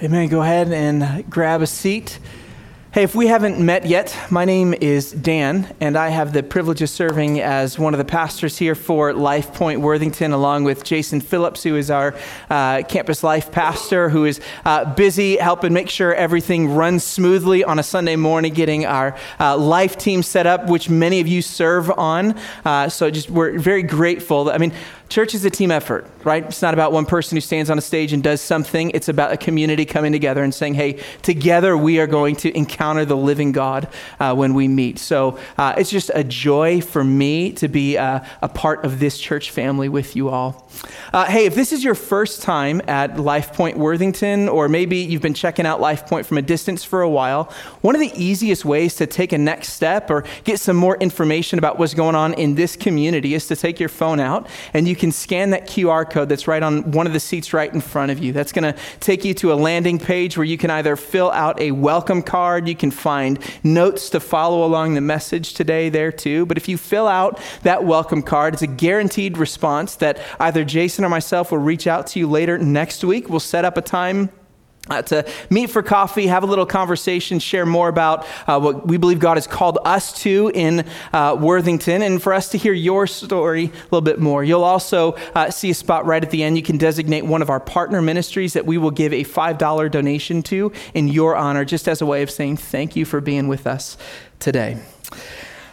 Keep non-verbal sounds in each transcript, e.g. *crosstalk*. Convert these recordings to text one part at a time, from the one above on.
Amen. Go ahead and grab a seat. Hey, if we haven't met yet, my name is Dan, and I have the privilege of serving as one of the pastors here for Life Point Worthington, along with Jason Phillips, who is our uh, campus life pastor, who is uh, busy helping make sure everything runs smoothly on a Sunday morning, getting our uh, life team set up, which many of you serve on. Uh, so just we're very grateful. I mean, Church is a team effort, right? It's not about one person who stands on a stage and does something. It's about a community coming together and saying, hey, together we are going to encounter the living God uh, when we meet. So uh, it's just a joy for me to be uh, a part of this church family with you all. Uh, hey, if this is your first time at Life Point Worthington, or maybe you've been checking out Life Point from a distance for a while, one of the easiest ways to take a next step or get some more information about what's going on in this community is to take your phone out and you can scan that QR code that's right on one of the seats right in front of you. That's going to take you to a landing page where you can either fill out a welcome card, you can find notes to follow along the message today there too. But if you fill out that welcome card, it's a guaranteed response that either Jason or myself will reach out to you later next week. We'll set up a time uh, to meet for coffee, have a little conversation, share more about uh, what we believe God has called us to in uh, Worthington, and for us to hear your story a little bit more. You'll also uh, see a spot right at the end. You can designate one of our partner ministries that we will give a $5 donation to in your honor, just as a way of saying thank you for being with us today.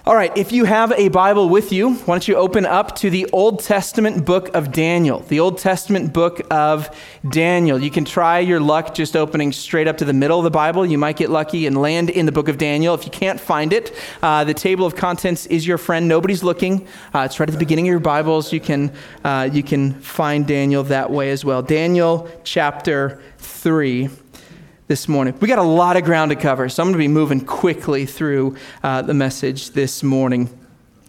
All right, if you have a Bible with you, why don't you open up to the Old Testament book of Daniel? The Old Testament book of Daniel. You can try your luck just opening straight up to the middle of the Bible. You might get lucky and land in the book of Daniel. If you can't find it, uh, the table of contents is your friend. Nobody's looking. Uh, it's right at the beginning of your Bibles. You can, uh, you can find Daniel that way as well. Daniel chapter 3 this morning. We got a lot of ground to cover, so I'm going to be moving quickly through uh, the message this morning.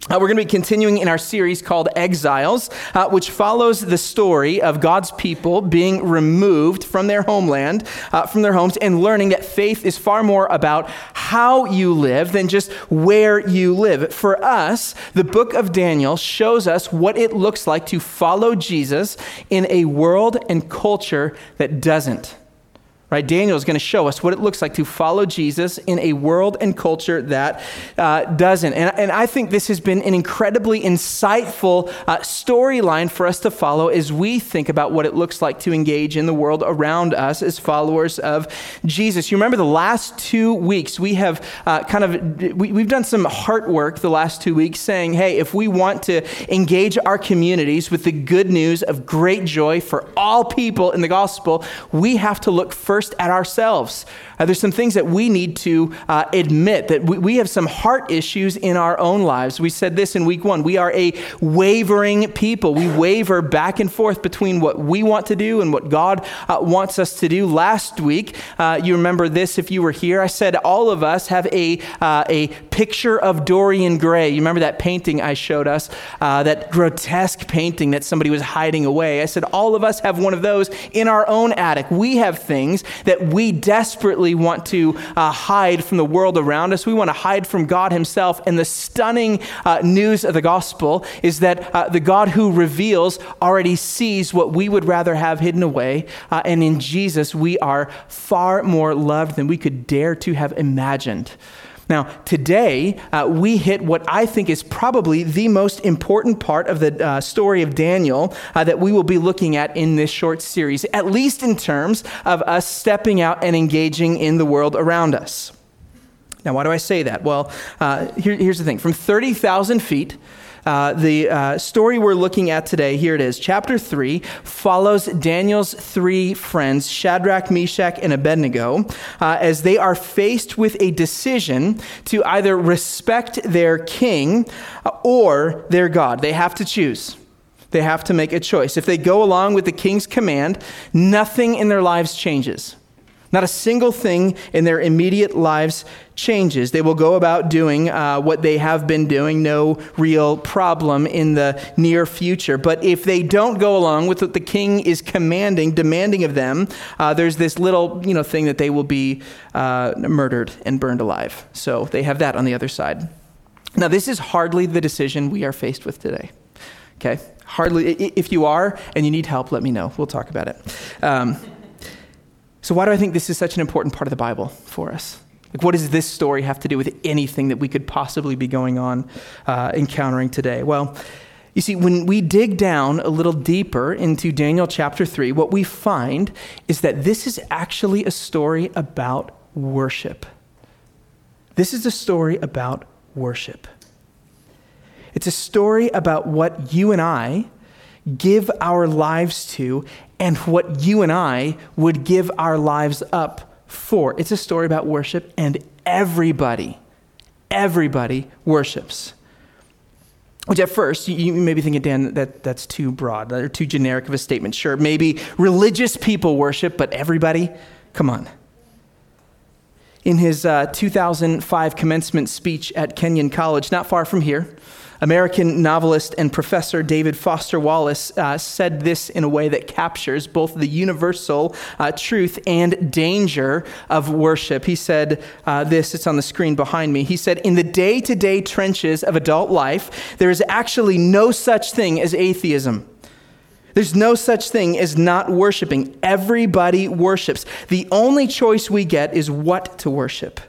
Uh, we're going to be continuing in our series called Exiles, uh, which follows the story of God's people being removed from their homeland, uh, from their homes, and learning that faith is far more about how you live than just where you live. For us, the book of Daniel shows us what it looks like to follow Jesus in a world and culture that doesn't. Right? Daniel is going to show us what it looks like to follow Jesus in a world and culture that uh, doesn't. And, and I think this has been an incredibly insightful uh, storyline for us to follow as we think about what it looks like to engage in the world around us as followers of Jesus. You remember the last two weeks, we have uh, kind of, we, we've done some heart work the last two weeks saying, hey, if we want to engage our communities with the good news of great joy for all people in the gospel, we have to look first first at ourselves. Uh, there's some things that we need to uh, admit that we, we have some heart issues in our own lives. We said this in week one. We are a wavering people. We waver back and forth between what we want to do and what God uh, wants us to do. Last week, uh, you remember this if you were here. I said all of us have a, uh, a picture of Dorian Gray. You remember that painting I showed us, uh, that grotesque painting that somebody was hiding away. I said all of us have one of those in our own attic. We have things that we desperately want to uh, hide from the world around us. We want to hide from God Himself. And the stunning uh, news of the gospel is that uh, the God who reveals already sees what we would rather have hidden away. Uh, and in Jesus, we are far more loved than we could dare to have imagined. Now, today, uh, we hit what I think is probably the most important part of the uh, story of Daniel uh, that we will be looking at in this short series, at least in terms of us stepping out and engaging in the world around us. Now, why do I say that? Well, uh, here, here's the thing from 30,000 feet, uh, the uh, story we're looking at today, here it is. Chapter 3 follows Daniel's three friends, Shadrach, Meshach, and Abednego, uh, as they are faced with a decision to either respect their king or their God. They have to choose. They have to make a choice. If they go along with the king's command, nothing in their lives changes. Not a single thing in their immediate lives changes. They will go about doing uh, what they have been doing, no real problem in the near future. But if they don't go along with what the king is commanding, demanding of them, uh, there's this little you know, thing that they will be uh, murdered and burned alive. So they have that on the other side. Now, this is hardly the decision we are faced with today. Okay? Hardly. If you are and you need help, let me know. We'll talk about it. Um, So, why do I think this is such an important part of the Bible for us? Like, what does this story have to do with anything that we could possibly be going on, uh, encountering today? Well, you see, when we dig down a little deeper into Daniel chapter 3, what we find is that this is actually a story about worship. This is a story about worship. It's a story about what you and I give our lives to and what you and I would give our lives up for. It's a story about worship, and everybody, everybody worships. Which at first, you may be thinking, Dan, that, that's too broad or too generic of a statement. Sure, maybe religious people worship, but everybody? Come on. In his uh, 2005 commencement speech at Kenyon College, not far from here, American novelist and professor David Foster Wallace uh, said this in a way that captures both the universal uh, truth and danger of worship. He said uh, this, it's on the screen behind me. He said, In the day to day trenches of adult life, there is actually no such thing as atheism. There's no such thing as not worshiping. Everybody worships. The only choice we get is what to worship.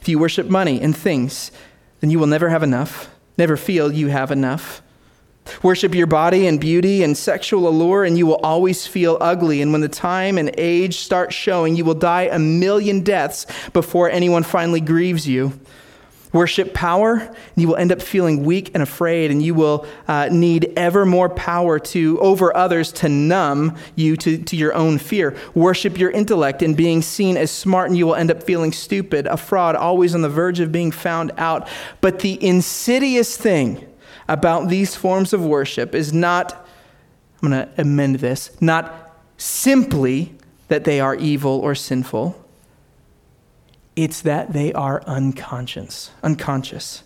If you worship money and things, then you will never have enough never feel you have enough. Worship your body and beauty and sexual allure, and you will always feel ugly. And when the time and age start showing, you will die a million deaths before anyone finally grieves you worship power, and you will end up feeling weak and afraid, and you will uh, need ever more power to over others to numb you to, to your own fear. Worship your intellect and being seen as smart, and you will end up feeling stupid, a fraud, always on the verge of being found out. But the insidious thing about these forms of worship is not, I'm going to amend this, not simply that they are evil or sinful it's that they are unconscious. Unconscious.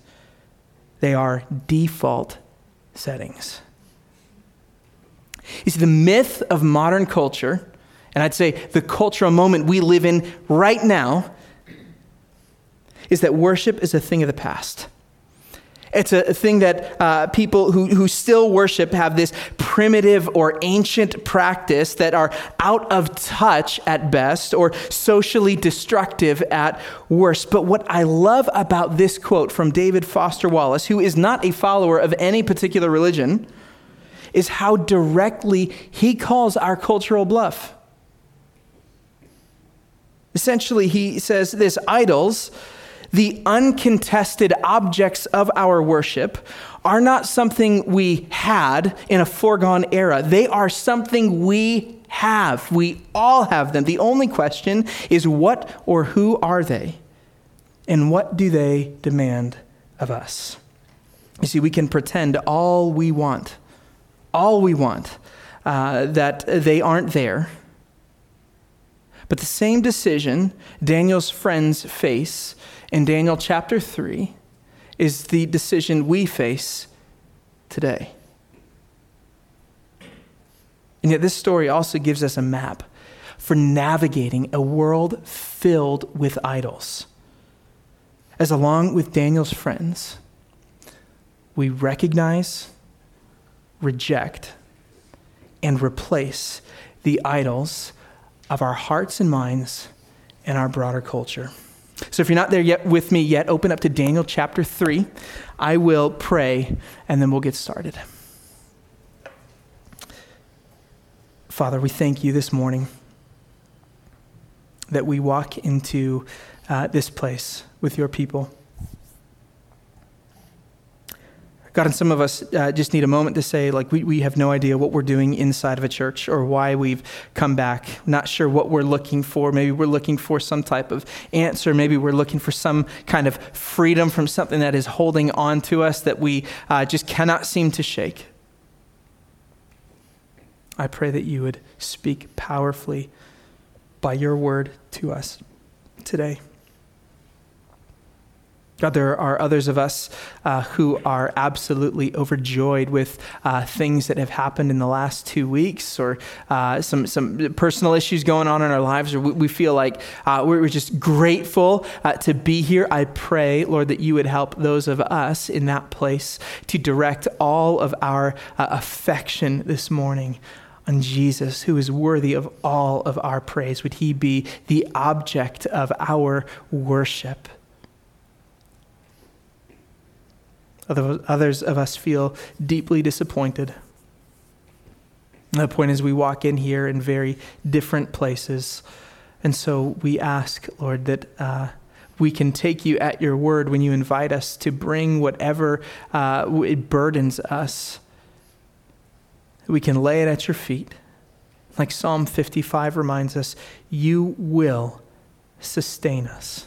They are default settings. You see, the myth of modern culture, and I'd say the cultural moment we live in right now, is that worship is a thing of the past. It's a thing that uh, people who, who still worship have this primitive or ancient practice that are out of touch at best or socially destructive at worst. But what I love about this quote from David Foster Wallace, who is not a follower of any particular religion, is how directly he calls our cultural bluff. Essentially, he says this idols the uncontested objects of our worship are not something we had in a foregone era. They are something we have. We all have them. The only question is what or who are they? And what do they demand of us? You see, we can pretend all we want, all we want, uh, that they aren't there. But the same decision Daniel's friends face in Daniel chapter 3 is the decision we face today. And yet, this story also gives us a map for navigating a world filled with idols. As along with Daniel's friends, we recognize, reject, and replace the idols of our hearts and minds and our broader culture. So if you're not there yet with me yet, open up to Daniel chapter 3. I will pray and then we'll get started. Father, we thank you this morning that we walk into uh, this place with your people. God, and some of us uh, just need a moment to say, like, we, we have no idea what we're doing inside of a church or why we've come back. Not sure what we're looking for. Maybe we're looking for some type of answer. Maybe we're looking for some kind of freedom from something that is holding on to us that we uh, just cannot seem to shake. I pray that you would speak powerfully by your word to us today. God, there are others of us uh, who are absolutely overjoyed with uh, things that have happened in the last two weeks or uh, some, some personal issues going on in our lives, or we, we feel like uh, we're just grateful uh, to be here. I pray, Lord, that you would help those of us in that place to direct all of our uh, affection this morning on Jesus, who is worthy of all of our praise. Would he be the object of our worship? Others of us feel deeply disappointed. The point is, we walk in here in very different places. And so we ask, Lord, that uh, we can take you at your word when you invite us to bring whatever uh, it burdens us. We can lay it at your feet. Like Psalm 55 reminds us, you will sustain us.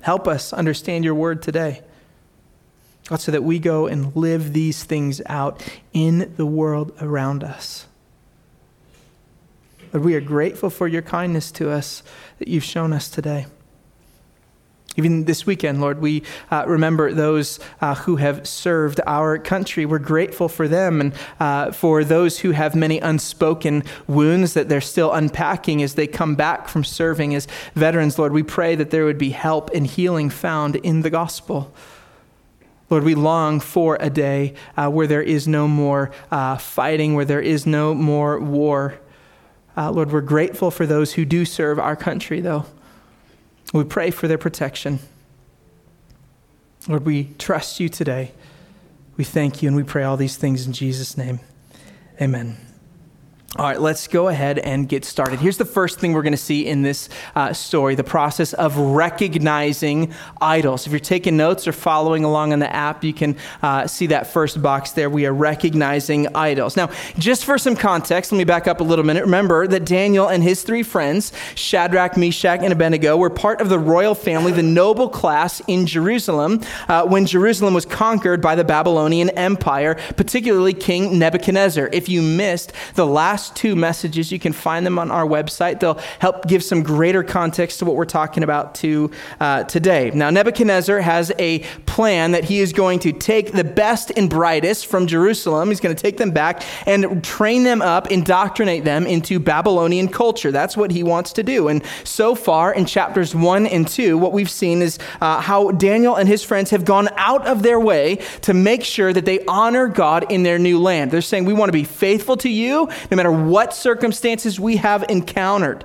Help us understand your word today. God, so that we go and live these things out in the world around us. Lord, we are grateful for your kindness to us that you've shown us today. Even this weekend, Lord, we uh, remember those uh, who have served our country. We're grateful for them and uh, for those who have many unspoken wounds that they're still unpacking as they come back from serving as veterans. Lord, we pray that there would be help and healing found in the gospel. Lord, we long for a day uh, where there is no more uh, fighting, where there is no more war. Uh, Lord, we're grateful for those who do serve our country, though. We pray for their protection. Lord, we trust you today. We thank you and we pray all these things in Jesus' name. Amen. All right, let's go ahead and get started. Here's the first thing we're going to see in this uh, story the process of recognizing idols. If you're taking notes or following along on the app, you can uh, see that first box there. We are recognizing idols. Now, just for some context, let me back up a little minute. Remember that Daniel and his three friends, Shadrach, Meshach, and Abednego, were part of the royal family, the noble class in Jerusalem, uh, when Jerusalem was conquered by the Babylonian Empire, particularly King Nebuchadnezzar. If you missed the last last two messages. You can find them on our website. They'll help give some greater context to what we're talking about to, uh, today. Now, Nebuchadnezzar has a plan that he is going to take the best and brightest from Jerusalem. He's going to take them back and train them up, indoctrinate them into Babylonian culture. That's what he wants to do. And so far in chapters one and two, what we've seen is uh, how Daniel and his friends have gone out of their way to make sure that they honor God in their new land. They're saying, We want to be faithful to you no matter what circumstances we have encountered.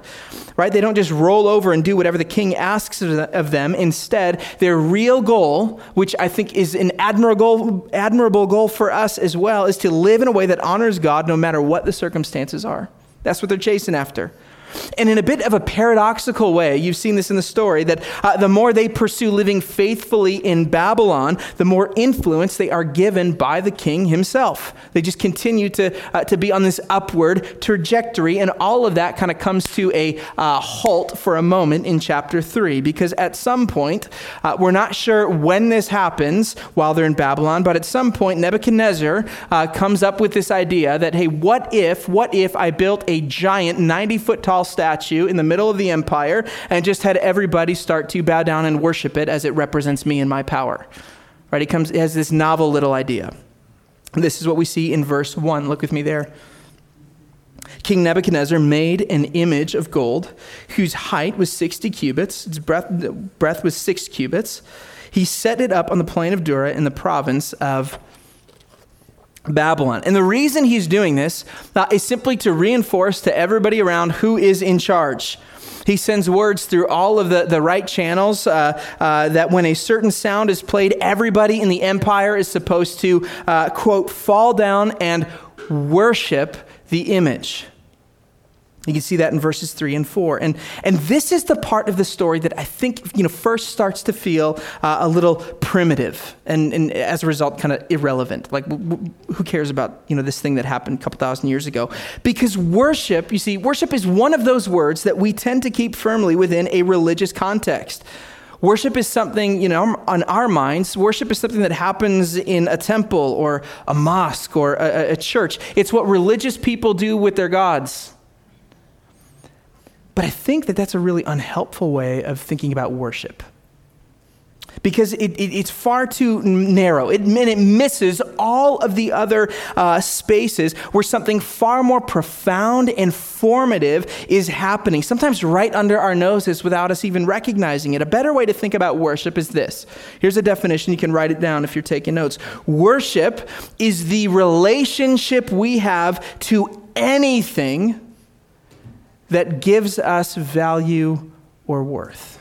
Right? They don't just roll over and do whatever the king asks of them. Instead, their real goal, which I think is an admirable, admirable goal for us as well, is to live in a way that honors God no matter what the circumstances are. That's what they're chasing after. And in a bit of a paradoxical way, you've seen this in the story, that uh, the more they pursue living faithfully in Babylon, the more influence they are given by the king himself. They just continue to, uh, to be on this upward trajectory, and all of that kind of comes to a uh, halt for a moment in chapter 3, because at some point, uh, we're not sure when this happens while they're in Babylon, but at some point, Nebuchadnezzar uh, comes up with this idea that, hey, what if, what if I built a giant 90 foot tall statue in the middle of the empire and just had everybody start to bow down and worship it as it represents me and my power. Right? He comes he has this novel little idea. This is what we see in verse 1. Look with me there. King Nebuchadnezzar made an image of gold whose height was 60 cubits, its breadth, breadth was 6 cubits. He set it up on the plain of Dura in the province of Babylon. And the reason he's doing this uh, is simply to reinforce to everybody around who is in charge. He sends words through all of the, the right channels uh, uh, that when a certain sound is played, everybody in the empire is supposed to, uh, quote, fall down and worship the image. You can see that in verses three and four. And, and this is the part of the story that I think you know, first starts to feel uh, a little primitive and, and as a result, kind of irrelevant. Like, who cares about you know, this thing that happened a couple thousand years ago? Because worship, you see, worship is one of those words that we tend to keep firmly within a religious context. Worship is something, you know, on our minds, worship is something that happens in a temple or a mosque or a, a church. It's what religious people do with their gods. But I think that that's a really unhelpful way of thinking about worship. because it, it, it's far too narrow. It, it misses all of the other uh, spaces where something far more profound and formative is happening, sometimes right under our noses without us even recognizing it. A better way to think about worship is this. Here's a definition. You can write it down if you're taking notes. Worship is the relationship we have to anything that gives us value or worth.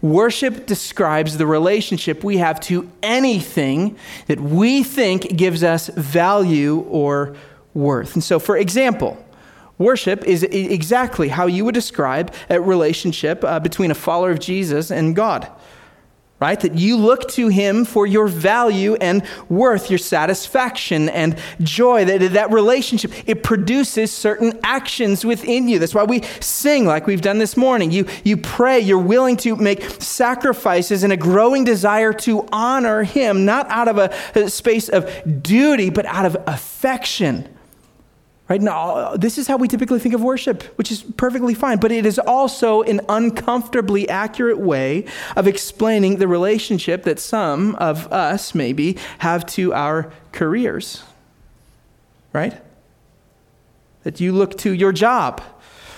Worship describes the relationship we have to anything that we think gives us value or worth. And so, for example, worship is exactly how you would describe a relationship uh, between a follower of Jesus and God right? That you look to him for your value and worth, your satisfaction and joy. That, that relationship, it produces certain actions within you. That's why we sing like we've done this morning. You, you pray, you're willing to make sacrifices and a growing desire to honor him, not out of a, a space of duty, but out of affection. Right now, this is how we typically think of worship, which is perfectly fine, but it is also an uncomfortably accurate way of explaining the relationship that some of us maybe have to our careers. Right? That you look to your job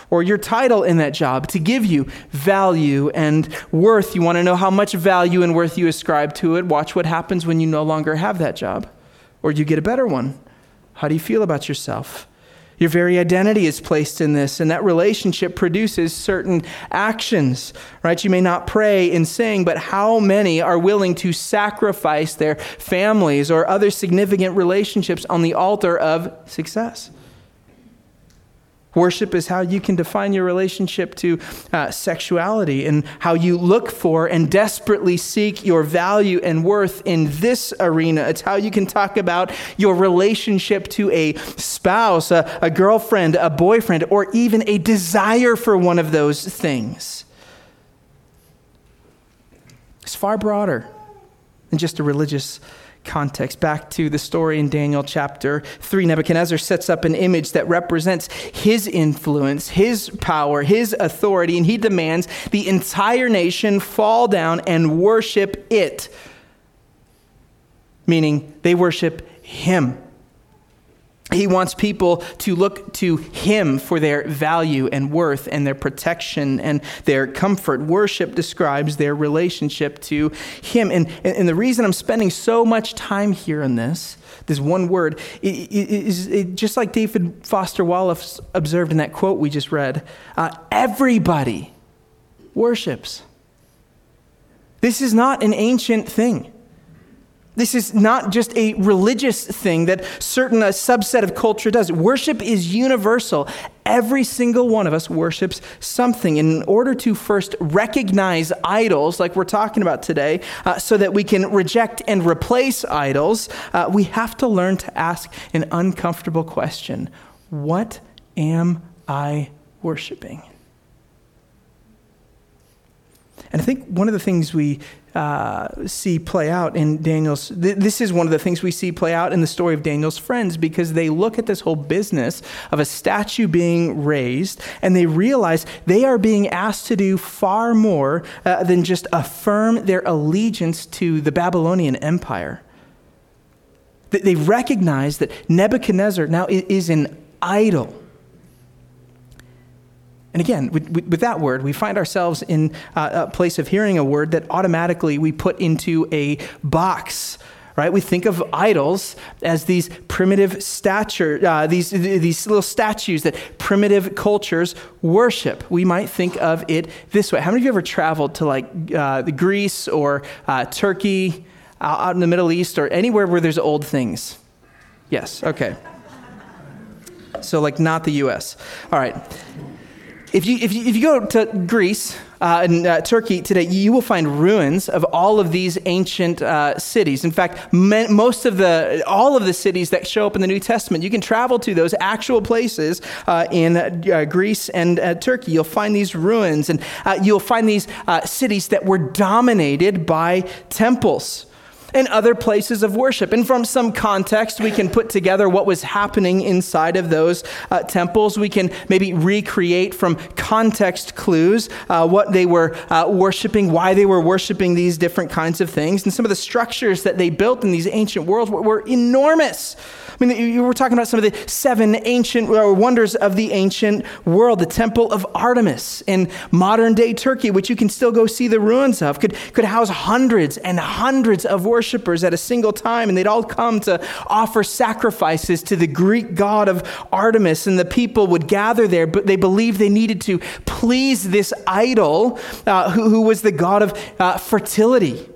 or your title in that job to give you value and worth. You want to know how much value and worth you ascribe to it. Watch what happens when you no longer have that job or you get a better one. How do you feel about yourself? Your very identity is placed in this, and that relationship produces certain actions, right? You may not pray and sing, but how many are willing to sacrifice their families or other significant relationships on the altar of success? Worship is how you can define your relationship to uh, sexuality and how you look for and desperately seek your value and worth in this arena. It's how you can talk about your relationship to a spouse, a, a girlfriend, a boyfriend, or even a desire for one of those things. It's far broader than just a religious context. Back to the story in Daniel chapter 3, Nebuchadnezzar sets up an image that represents his influence, his power, his authority, and he demands the entire nation fall down and worship it. Meaning, they worship him. He wants people to look to Him for their value and worth and their protection and their comfort. Worship describes their relationship to Him. And, and the reason I'm spending so much time here on this, this one word, is just like David Foster Wallace observed in that quote we just read uh, everybody worships. This is not an ancient thing. This is not just a religious thing that certain a subset of culture does. Worship is universal. Every single one of us worships something. In order to first recognize idols, like we're talking about today, uh, so that we can reject and replace idols, uh, we have to learn to ask an uncomfortable question What am I worshiping? And I think one of the things we uh, see play out in Daniel's. Th- this is one of the things we see play out in the story of Daniel's friends because they look at this whole business of a statue being raised and they realize they are being asked to do far more uh, than just affirm their allegiance to the Babylonian Empire. They recognize that Nebuchadnezzar now is an idol and again, with, with, that word, we find ourselves in uh, a place of hearing a word that automatically we put into a box right? We think of idols as these primitive stature, uh, these, these little statues that primitive cultures worship. We might think of it this way. How many of you ever traveled to like uh, Greece or uh, Turkey, out in the Middle East, or anywhere where there's old things? Yes, okay. So, like, not the US. All right. If you, if you, if you go to Greece uh, and uh, Turkey today, you will find ruins of all of these ancient uh, cities. In fact, most of the, all of the cities that show up in the New Testament, you can travel to those actual places uh, in uh, Greece and uh, Turkey. You'll find these ruins and you'll find these cities that were dominated by temples. And other places of worship. And from some context, we can put together what was happening inside of those uh, temples. We can maybe recreate from context clues uh, what they were uh, worshiping, why they were worshiping these different kinds of things. And some of the structures that they built in these ancient worlds were, enormous. I mean, you were talking about some of the seven ancient wonders of the ancient world. The Temple of Artemis in modern day Turkey, which you can still go see the ruins of, could, could house hundreds and hundreds of worshipers at a single time, and they'd all come to offer sacrifices to the Greek god of Artemis, and the people would gather there, but they believed they needed to please this idol uh, who, who, was the god of uh, fertility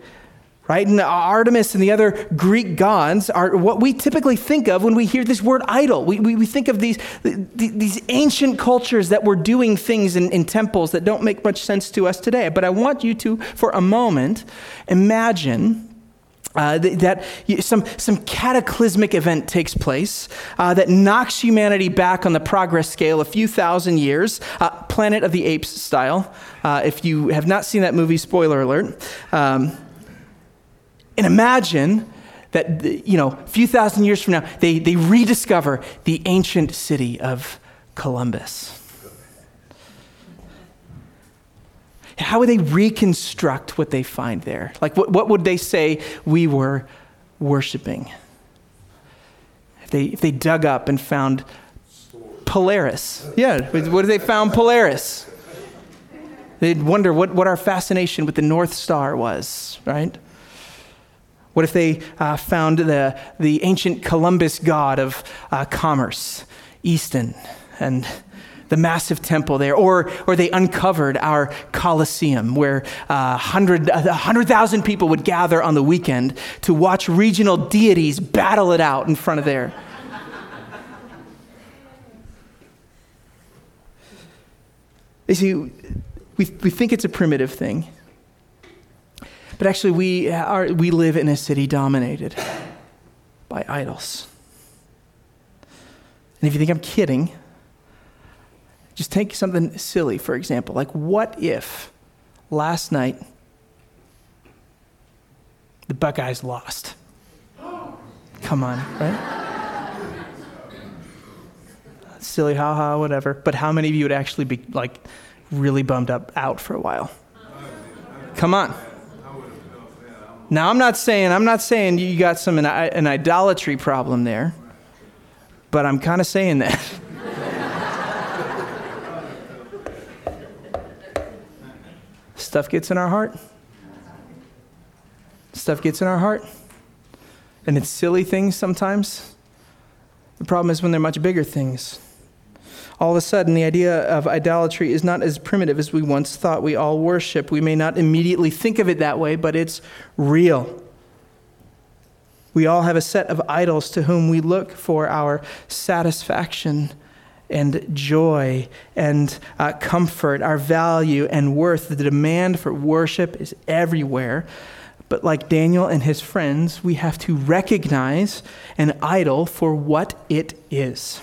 right? And Artemis and the other Greek gods are what we typically think of when we hear this word idol. We, we, we think of these, these ancient cultures that were doing things in, in temples that don't make much sense to us today. But I want you to, for a moment, imagine. Uh, that some, some cataclysmic event takes place uh, that knocks humanity back on the progress scale a few thousand years, uh, Planet of the Apes style. Uh, if you have not seen that movie, spoiler alert. Um, and imagine that, you know, a few thousand years from now, they, they rediscover the ancient city of Columbus. How would they reconstruct what they find there? Like, what, what would they say we were worshiping? If they, if they dug up and found Polaris. Yeah, what if they found Polaris? They'd wonder what, what our fascination with the North Star was, right? What if they uh, found the, the ancient Columbus god of uh, commerce, Easton, and the massive temple there? Or, or they uncovered our Colosseum, where uh, 100,000 100, people would gather on the weekend to watch regional deities battle it out in front of there. You see, we, we think it's a primitive thing. But actually, we, are, we live in a city dominated by idols. And if you think I'm kidding, just take something silly, for example. Like, what if last night the Buckeyes lost? Come on, right? Silly, haha, whatever. But how many of you would actually be like really bummed up out for a while? Come on. Now, I'm not saying, I'm not saying you got some, an, an idolatry problem there, but I'm kind of saying that. *laughs* Stuff gets in our heart. Stuff gets in our heart. And it's silly things sometimes. The problem is when they're much bigger things all of a sudden, the idea of idolatry is not as primitive as we once thought. We all worship. We may not immediately think of it that way, but it's real. We all have a set of idols to whom we look for our satisfaction and joy and uh, comfort, our value and worth. The demand for worship is everywhere. But like Daniel and his friends, we have to recognize an idol for what it is.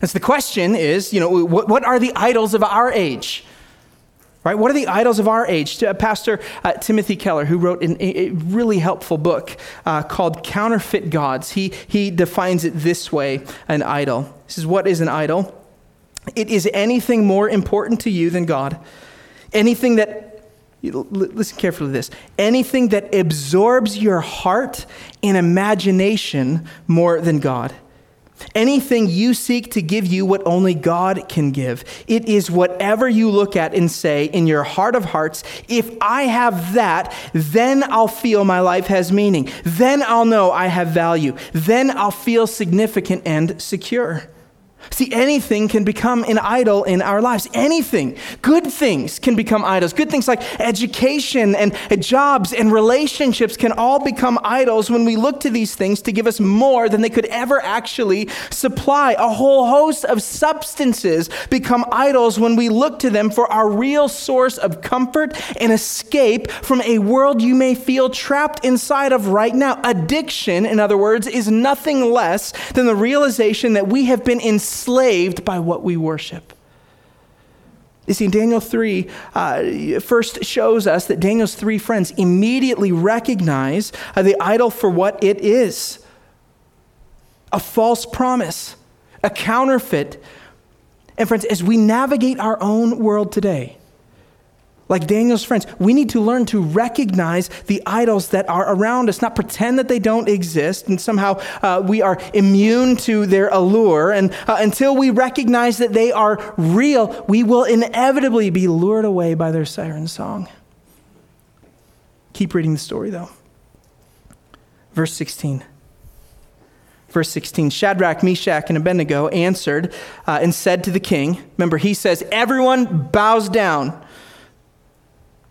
And so the question is, you know, what, what are the idols of our age? Right? What are the idols of our age? Uh, Pastor uh, Timothy Keller, who wrote an, a really helpful book uh, called Counterfeit Gods, he, he defines it this way an idol. He says, What is an idol? It is anything more important to you than God. Anything that, listen carefully to this, anything that absorbs your heart and imagination more than God. Anything you seek to give you what only God can give. It is whatever you look at and say in your heart of hearts, if I have that, then I'll feel my life has meaning. Then I'll know I have value. Then I'll feel significant and secure. See, anything can become an idol in our lives. Anything. Good things can become idols. Good things like education and jobs and relationships can all become idols when we look to these things to give us more than they could ever actually supply. A whole host of substances become idols when we look to them for our real source of comfort and escape from a world you may feel trapped inside of right now. Addiction, in other words, is nothing less than the realization that we have been enslaved enslaved by what we worship. You see, Daniel 3 uh, first shows us that Daniel's three friends immediately recognize uh, the idol for what it is a false promise, a counterfeit. And, friends, as we navigate our own world today, like Daniel's friends, we need to learn to recognize the idols that are around us, not pretend that they don't exist and somehow uh, we are immune to their allure. And uh, until we recognize that they are real, we will inevitably be lured away by their siren song. Keep reading the story, though. Verse 16. Verse 16 Shadrach, Meshach, and Abednego answered uh, and said to the king, Remember, he says, Everyone bows down.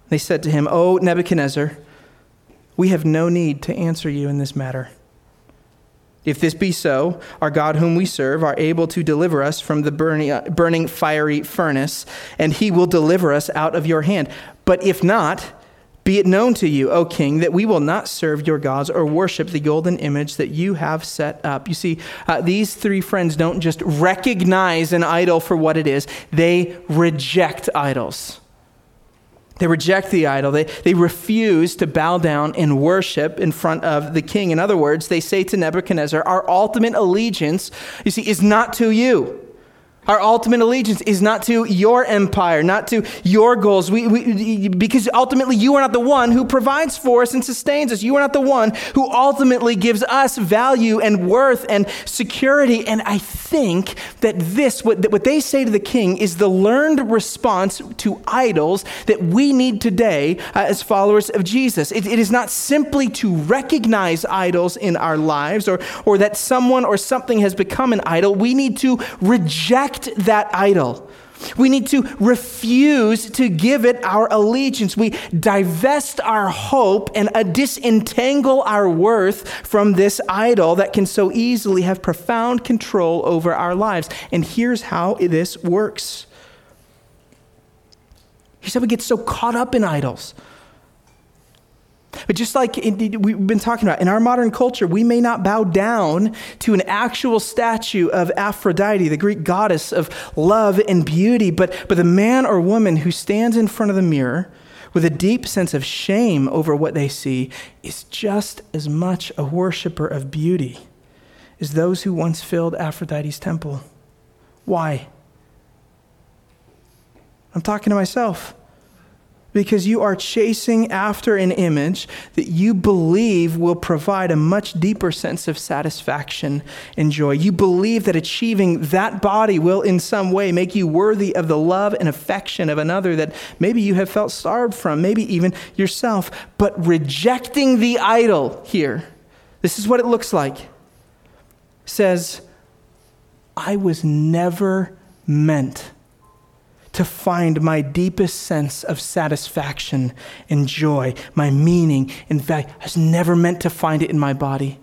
They said to him, O Nebuchadnezzar, we have no need to answer you in this matter. If this be so, our God, whom we serve, are able to deliver us from the burning, burning fiery furnace, and he will deliver us out of your hand. But if not, be it known to you, O king, that we will not serve your gods or worship the golden image that you have set up. You see, uh, these three friends don't just recognize an idol for what it is, they reject idols. They reject the idol. They, they refuse to bow down and worship in front of the king. In other words, they say to Nebuchadnezzar, Our ultimate allegiance, you see, is not to you. Our ultimate allegiance is not to your empire, not to your goals, we, we, because ultimately you are not the one who provides for us and sustains us. You are not the one who ultimately gives us value and worth and security. And I think that this, what, what they say to the king, is the learned response to idols that we need today uh, as followers of Jesus. It, it is not simply to recognize idols in our lives or, or that someone or something has become an idol. We need to reject reject that idol. We need to refuse to give it our allegiance. We divest our hope and uh, disentangle our worth from this idol that can so easily have profound control over our lives. And here's how this works. Here's how we get so caught up in idols. But just like we've been talking about, in our modern culture, we may not bow down to an actual statue of Aphrodite, the Greek goddess of love and beauty, but, but the man or woman who stands in front of the mirror with a deep sense of shame over what they see is just as much a worshiper of beauty as those who once filled Aphrodite's temple. Why? I'm talking to myself because you are chasing after an image that you believe will provide a much deeper sense of satisfaction and joy. You believe that achieving that body will, in some way, make you worthy of the love and affection of another that maybe you have felt starved from, maybe even yourself. But rejecting the idol here, this is what it looks like, says, I was never meant to find my deepest sense of satisfaction and joy, my meaning in fact, I was never meant to find it in my body.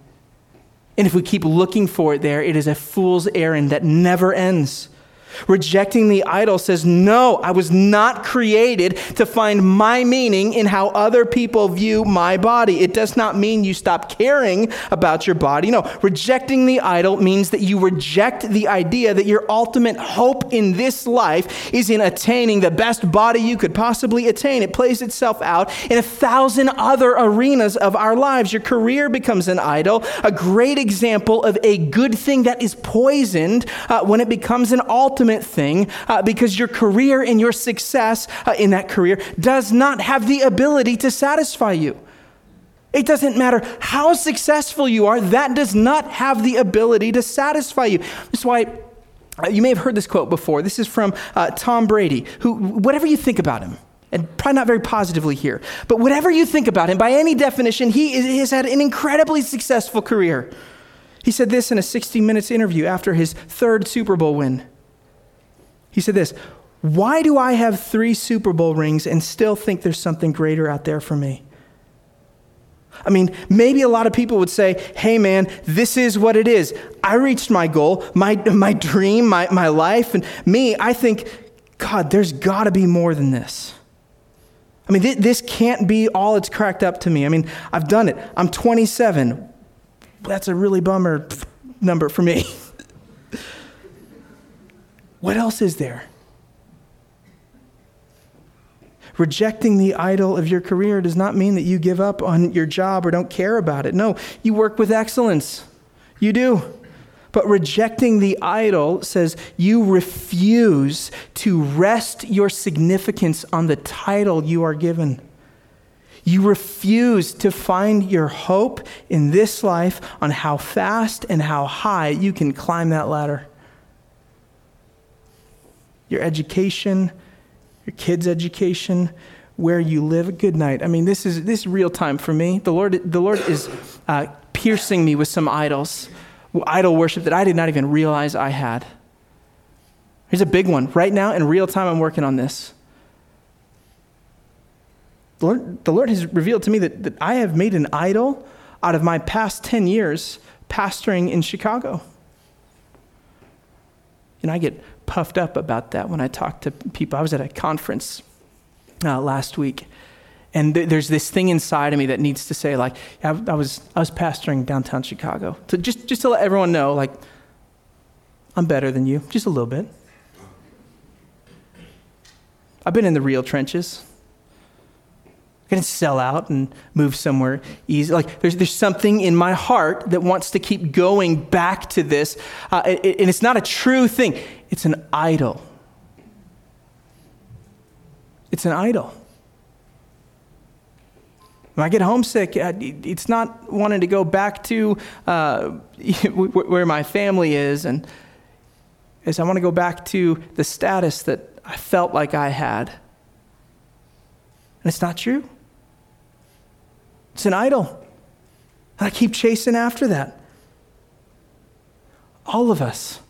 And if we keep looking for it there, it is a fool's errand that never ends. Rejecting the idol says, No, I was not created to find my meaning in how other people view my body. It does not mean you stop caring about your body. No, rejecting the idol means that you reject the idea that your ultimate hope in this life is in attaining the best body you could possibly attain. It plays itself out in a thousand other arenas of our lives. Your career becomes an idol, a great example of a good thing that is poisoned uh, when it becomes an ultimate ultimate thing uh, because your career and your success uh, in that career does not have the ability to satisfy you. It doesn't matter how successful you are, that does not have the ability to satisfy you. That's why uh, you may have heard this quote before. This is from uh, Tom Brady, who, whatever you think about him, and probably not very positively here, but whatever you think about him, by any definition, he has had an incredibly successful career. He said this in a 60 Minutes interview after his third Super Bowl win. He said this Why do I have three Super Bowl rings and still think there's something greater out there for me? I mean, maybe a lot of people would say, hey man, this is what it is. I reached my goal, my, my dream, my, my life. And me, I think, God, there's got to be more than this. I mean, th- this can't be all it's cracked up to me. I mean, I've done it. I'm 27. That's a really bummer number for me. *laughs* What else is there? Rejecting the idol of your career does not mean that you give up on your job or don't care about it. No, you work with excellence. You do. But rejecting the idol says you refuse to rest your significance on the title you are given. You refuse to find your hope in this life on how fast and how high you can climb that ladder. Your education, your kids' education, where you live. Good night. I mean, this is this is real time for me. The Lord, the Lord is uh, piercing me with some idols, idol worship that I did not even realize I had. Here's a big one. Right now, in real time, I'm working on this. The Lord, the Lord has revealed to me that, that I have made an idol out of my past 10 years pastoring in Chicago. And I get puffed up about that when I talked to people. I was at a conference uh, last week, and th- there's this thing inside of me that needs to say, like, I, I, was, I was pastoring downtown Chicago. So just, just to let everyone know, like, I'm better than you, just a little bit. I've been in the real trenches. I'm to sell out and move somewhere easy. Like there's, there's something in my heart that wants to keep going back to this. Uh, and it's not a true thing, it's an idol. It's an idol. When I get homesick, it's not wanting to go back to uh, *laughs* where my family is, and is I want to go back to the status that I felt like I had. And it's not true. It's an idol. And I keep chasing after that. All of us.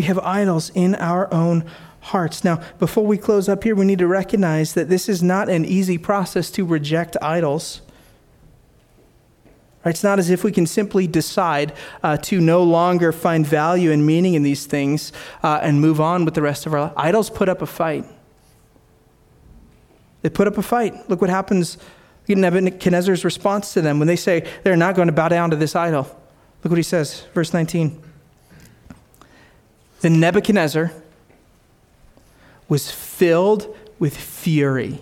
We have idols in our own hearts. Now, before we close up here, we need to recognize that this is not an easy process to reject idols. It's not as if we can simply decide uh, to no longer find value and meaning in these things uh, and move on with the rest of our life. Idols put up a fight. They put up a fight. Look what happens Nebuchadnezzar's response to them when they say they're not going to bow down to this idol. Look what he says, verse 19. Then Nebuchadnezzar was filled with fury.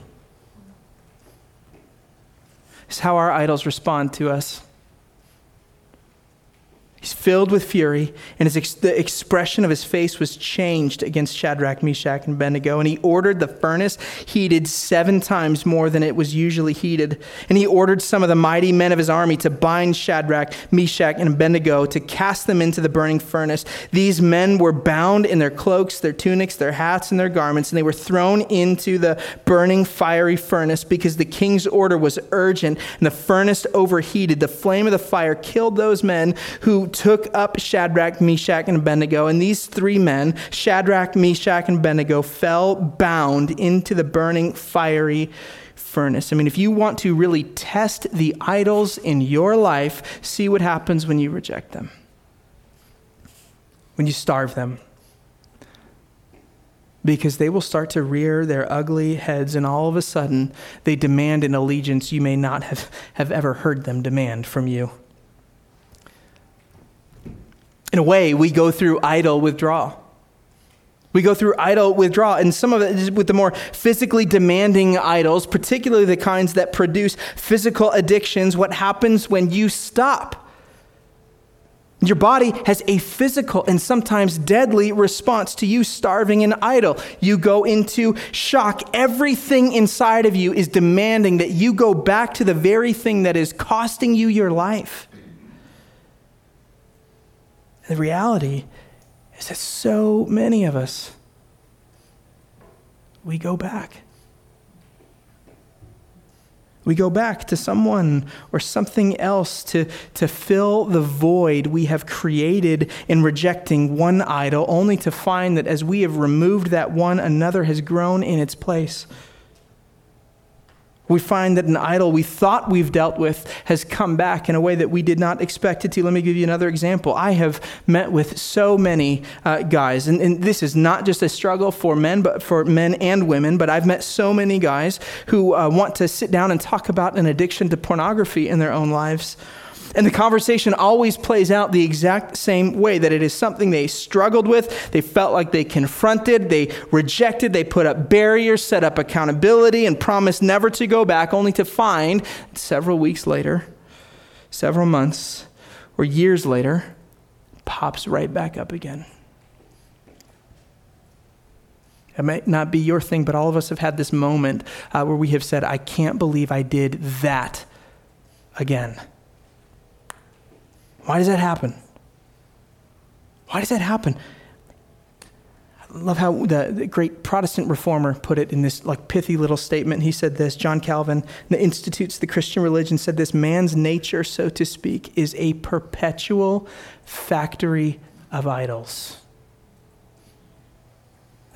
It's how our idols respond to us. He's filled with fury, and his ex- the expression of his face was changed against Shadrach, Meshach, and Abednego. And he ordered the furnace heated seven times more than it was usually heated. And he ordered some of the mighty men of his army to bind Shadrach, Meshach, and Abednego to cast them into the burning furnace. These men were bound in their cloaks, their tunics, their hats, and their garments, and they were thrown into the burning fiery furnace because the king's order was urgent, and the furnace overheated. The flame of the fire killed those men who took up Shadrach, Meshach, and Abednego. And these three men, Shadrach, Meshach, and Abednego, fell bound into the burning fiery furnace. I mean, if you want to really test the idols in your life, see what happens when you reject them, when you starve them. Because they will start to rear their ugly heads, and all of a sudden, they demand an allegiance you may not have, have ever heard them demand from you in a way, we go through idol withdrawal. We go through idol withdrawal, and some of it is with the more physically demanding idols, particularly the kinds that produce physical addictions. What happens when you stop? Your body has a physical and sometimes deadly response to you starving an idol. You go into shock. Everything inside of you is demanding that you go back to the very thing that is costing you your life. The reality is that so many of us, we go back. We go back to someone or something else to, to fill the void we have created in rejecting one idol, only to find that as we have removed that one, another has grown in its place. We find that an idol we thought we've dealt with has come back in a way that we did not expect it to. Let me give you another example. I have met with so many uh, guys, and, and, this is not just a struggle for men, but for men and women. But I've met so many guys who uh, want to sit down and talk about an addiction to pornography in their own lives. And the conversation always plays out the exact same way that it is something they struggled with, they felt like they confronted, they rejected, they put up barriers, set up accountability, and promised never to go back, only to find several weeks later, several months, or years later, pops right back up again. It might not be your thing, but all of us have had this moment uh, where we have said, I can't believe I did that again. Why does that happen? Why does that happen? I love how the, the, great Protestant reformer put it in this like pithy little statement. He said this, John Calvin, the Institutes of the Christian Religion said this, man's nature, so to speak, is a perpetual factory of idols.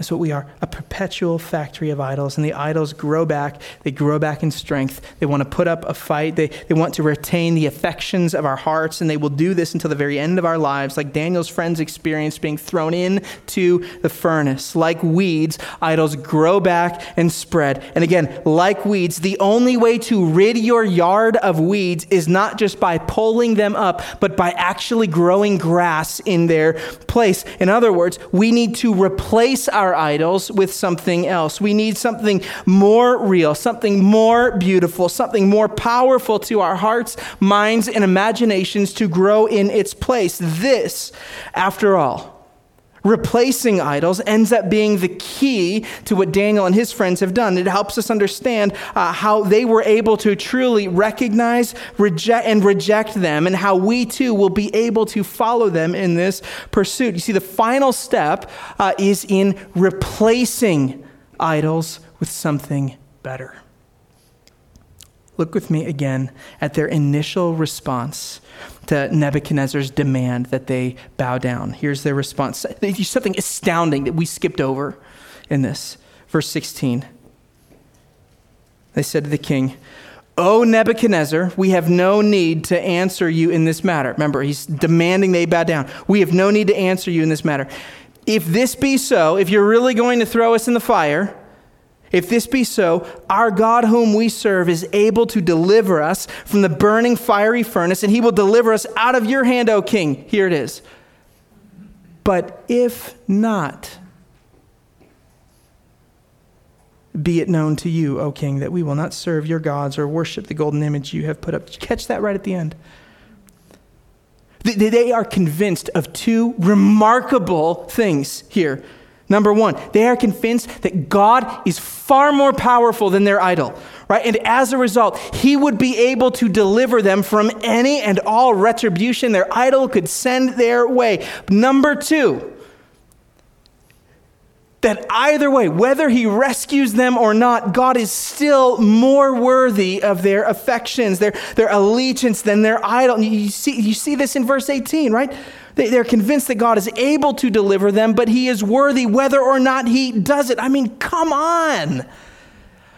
That's what we are a perpetual factory of idols. And the idols grow back. They grow back in strength. They want to put up a fight. They, they want to retain the affections of our hearts. And they will do this until the very end of our lives, like Daniel's friends experienced being thrown into the furnace. Like weeds, idols grow back and spread. And again, like weeds, the only way to rid your yard of weeds is not just by pulling them up, but by actually growing grass in their place. In other words, we need to replace our our idols with something else. We need something more real, something more beautiful, something more powerful to our hearts, minds, and imaginations to grow in its place. This, after all, replacing idols ends up being the key to what Daniel and his friends have done. It helps us understand uh, how they were able to truly recognize, reject, and reject them, and how we too will be able to follow them in this pursuit. You see, the final step uh, is in replacing idols with something better. Look with me again at their initial response to Nebuchadnezzar's demand that they bow down. Here's their response. Something astounding that we skipped over in this. Verse 16. They said to the king, O Nebuchadnezzar, we have no need to answer you in this matter. Remember, he's demanding they bow down. We have no need to answer you in this matter. If this be so, if you're really going to throw us in the fire, if this be so, our God whom we serve is able to deliver us from the burning fiery furnace, and he will deliver us out of your hand, O king. Here it is. But if not, be it known to you, O king, that we will not serve your gods or worship the golden image you have put up. Did you Catch that right at the end. They are convinced of two remarkable things here. Number one, they are convinced that God is far more powerful than their idol, right? And as a result, He would be able to deliver them from any and all retribution their idol could send their way. Number two, that either way, whether he rescues them or not, God is still more worthy of their affections, their, their allegiance than their idol. You see, you see this in verse 18, right? They're convinced that God is able to deliver them, but He is worthy whether or not He does it. I mean, come on.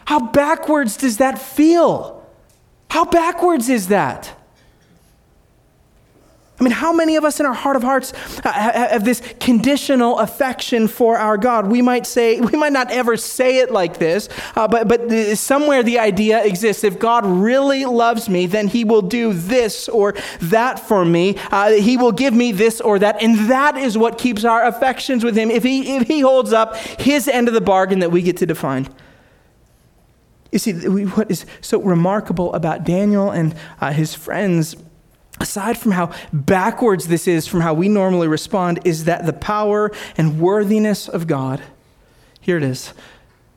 How backwards does that feel? How backwards is that? I mean, how many of us in our heart of hearts have this conditional affection for our God? We might say, *laughs* we might not ever say it like this, uh, but, but somewhere the idea exists. If God really loves me, then he will do this or that for me. Uh, he will give me this or that. And that is what keeps our affections with him. If he, if he holds up his end of the bargain that we get to define. You see, what is so remarkable about Daniel and uh, his friends aside from how backwards this is from how we normally respond, is that the power and worthiness of God, here it is,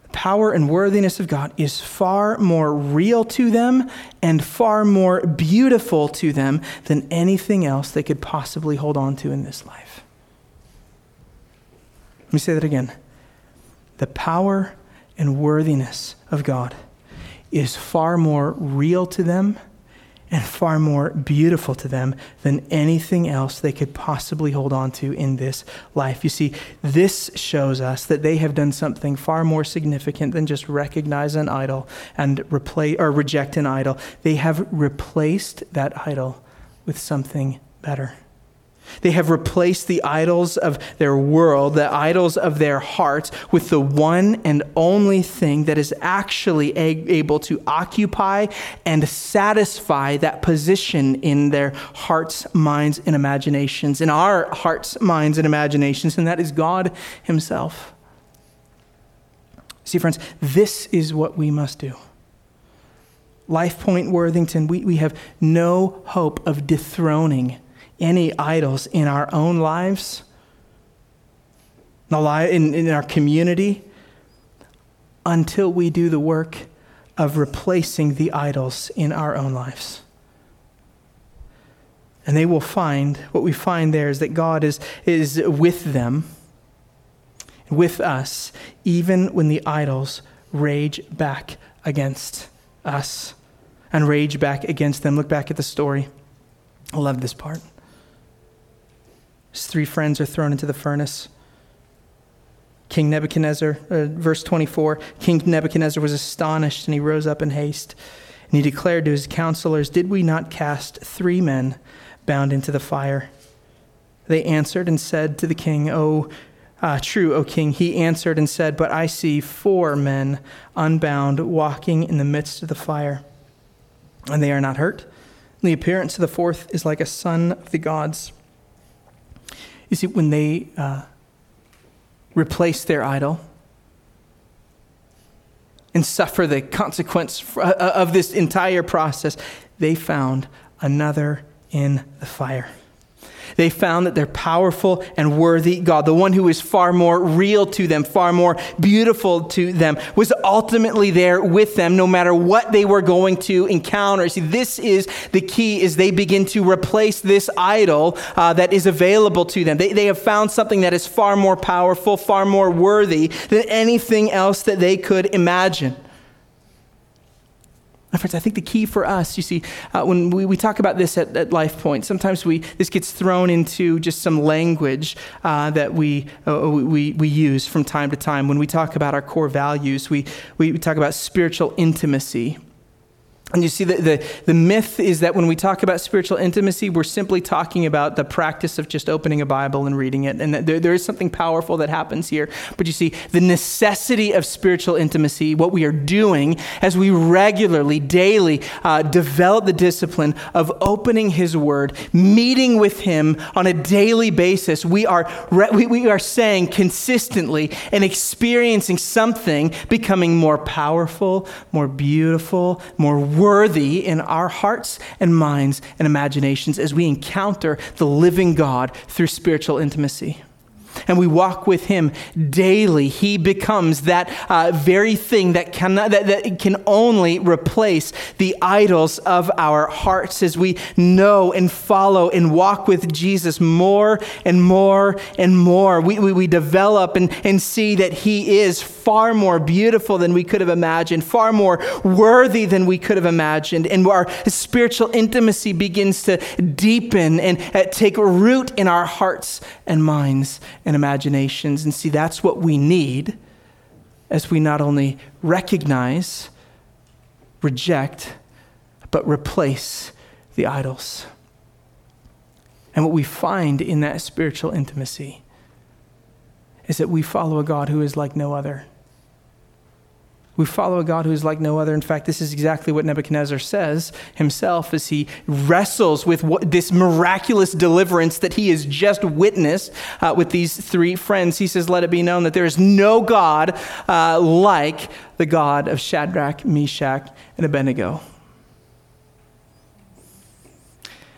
the power and worthiness of God is far more real to them and far more beautiful to them than anything else they could possibly hold on to in this life. Let me say that again. The power and worthiness of God is far more real to them and far more beautiful to them than anything else they could possibly hold on to in this life. You see, this shows us that they have done something far more significant than just recognize an idol and replace or reject an idol. They have replaced that idol with something better. They have replaced the idols of their world, the idols of their hearts, with the one and only thing that is actually able to occupy and satisfy that position in their hearts, minds, and imaginations, in our hearts, minds, and imaginations, and that is God Himself. See, friends, this is what we must do. Life Point Worthington, we, we have no hope of dethroning any idols in our own lives, in, in our community, until we do the work of replacing the idols in our own lives. And they will find, what we find there is that God is, is with them, with us, even when the idols rage back against us and rage back against them. Look back at the story. I love this part. His three friends are thrown into the furnace. King Nebuchadnezzar, uh, verse 24, King Nebuchadnezzar was astonished and he rose up in haste. And he declared to his counselors, Did we not cast three men bound into the fire? They answered and said to the king, Oh, uh, true, O king. He answered and said, But I see four men unbound walking in the midst of the fire, and they are not hurt. The appearance of the fourth is like a son of the gods. You see, when they uh, replace their idol and suffer the consequence uh, of this entire process, they found another in the fire. They found that their powerful and worthy God, the one who is far more real to them, far more beautiful to them, was ultimately there with them no matter what they were going to encounter. See, this is the key is they begin to replace this idol uh, that is available to them. They, they have found something that is far more powerful, far more worthy than anything else that they could imagine. My friends, I think the key for us, you see, uh, when we, we talk about this at, at Life Point, sometimes we, this gets thrown into just some language uh, that we, uh, we, we use from time to time. When we talk about our core values, we, we talk about spiritual intimacy. And you see, the, the, the, myth is that when we talk about spiritual intimacy, we're simply talking about the practice of just opening a Bible and reading it. And there, there is something powerful that happens here. But you see, the necessity of spiritual intimacy, what we are doing as we regularly, daily uh, develop the discipline of opening His Word, meeting with Him on a daily basis, we are, we, we are saying consistently and experiencing something becoming more powerful, more beautiful, more worthy in our hearts and minds and imaginations as we encounter the living God through spiritual intimacy and we walk with Him daily, He becomes that uh, very thing that, cannot, that, that can only replace the idols of our hearts as we know and follow and walk with Jesus more and more and more. We, we, we develop and, and see that He is far more beautiful than we could have imagined, far more worthy than we could have imagined. And our spiritual intimacy begins to deepen and uh, take root in our hearts and minds and imaginations. And see, that's what we need as we not only recognize, reject, but replace the idols. And what we find in that spiritual intimacy is that we follow a God who is like no other. We follow a God who is like no other. In fact, this is exactly what Nebuchadnezzar says himself as he wrestles with what, this miraculous deliverance that he has just witnessed uh, with these three friends. He says, Let it be known that there is no God uh, like the God of Shadrach, Meshach, and Abednego.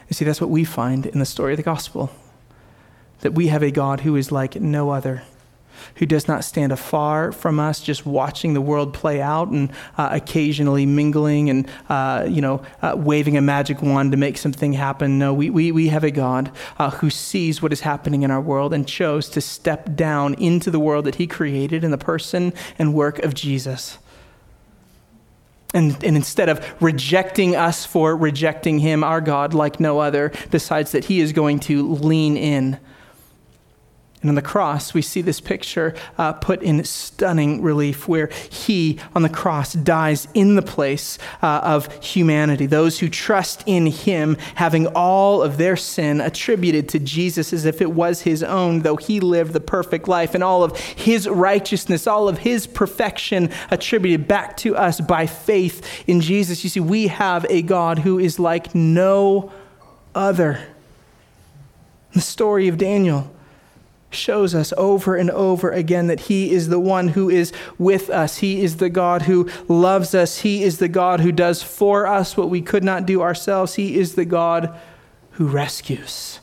You see, that's what we find in the story of the gospel that we have a God who is like no other who does not stand afar from us, just watching the world play out and uh, occasionally mingling and, uh, you know, uh, waving a magic wand to make something happen. No, we, we, we have a God uh, who sees what is happening in our world and chose to step down into the world that he created in the person and work of Jesus. And, and, instead of rejecting us for rejecting him, our God, like no other, decides that he is going to lean in And on the cross, we see this picture uh, put in stunning relief where he on the cross dies in the place uh, of humanity. Those who trust in him, having all of their sin attributed to Jesus as if it was his own, though he lived the perfect life, and all of his righteousness, all of his perfection attributed back to us by faith in Jesus. You see, we have a God who is like no other. The story of Daniel shows us over and over again that He is the one who is with us. He is the God who loves us. He is the God who does for us what we could not do ourselves. He is the God who rescues.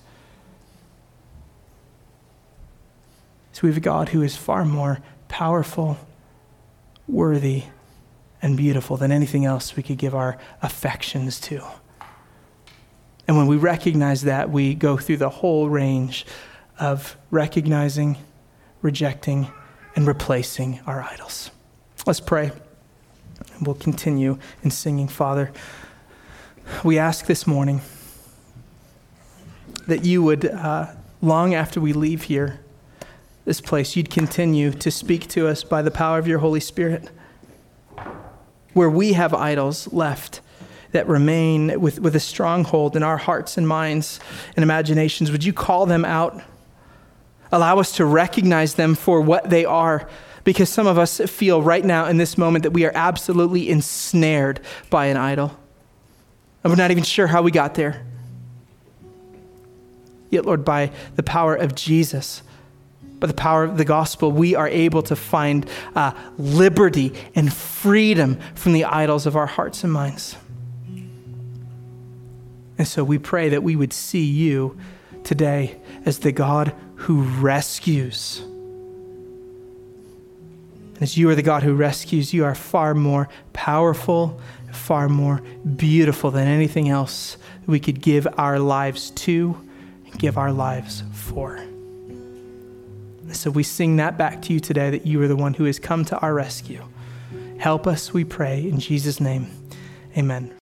So we have a God who is far more powerful, worthy, and beautiful than anything else we could give our affections to. And when we recognize that, we go through the whole range of recognizing, rejecting, and replacing our idols. Let's pray. And we'll continue in singing, Father. We ask this morning that you would, uh, long after we leave here, this place, you'd continue to speak to us by the power of your Holy Spirit. Where we have idols left that remain with, with a stronghold in our hearts and minds and imaginations, would you call them out? Allow us to recognize them for what they are, because some of us feel right now in this moment that we are absolutely ensnared by an idol. And we're not even sure how we got there. Yet, Lord, by the power of Jesus, by the power of the gospel, we are able to find uh, liberty and freedom from the idols of our hearts and minds. And so we pray that we would see you today as the God who rescues. As you are the God who rescues, you are far more powerful, far more beautiful than anything else we could give our lives to and give our lives for. So we sing that back to you today that you are the one who has come to our rescue. Help us, we pray, in Jesus' name. Amen.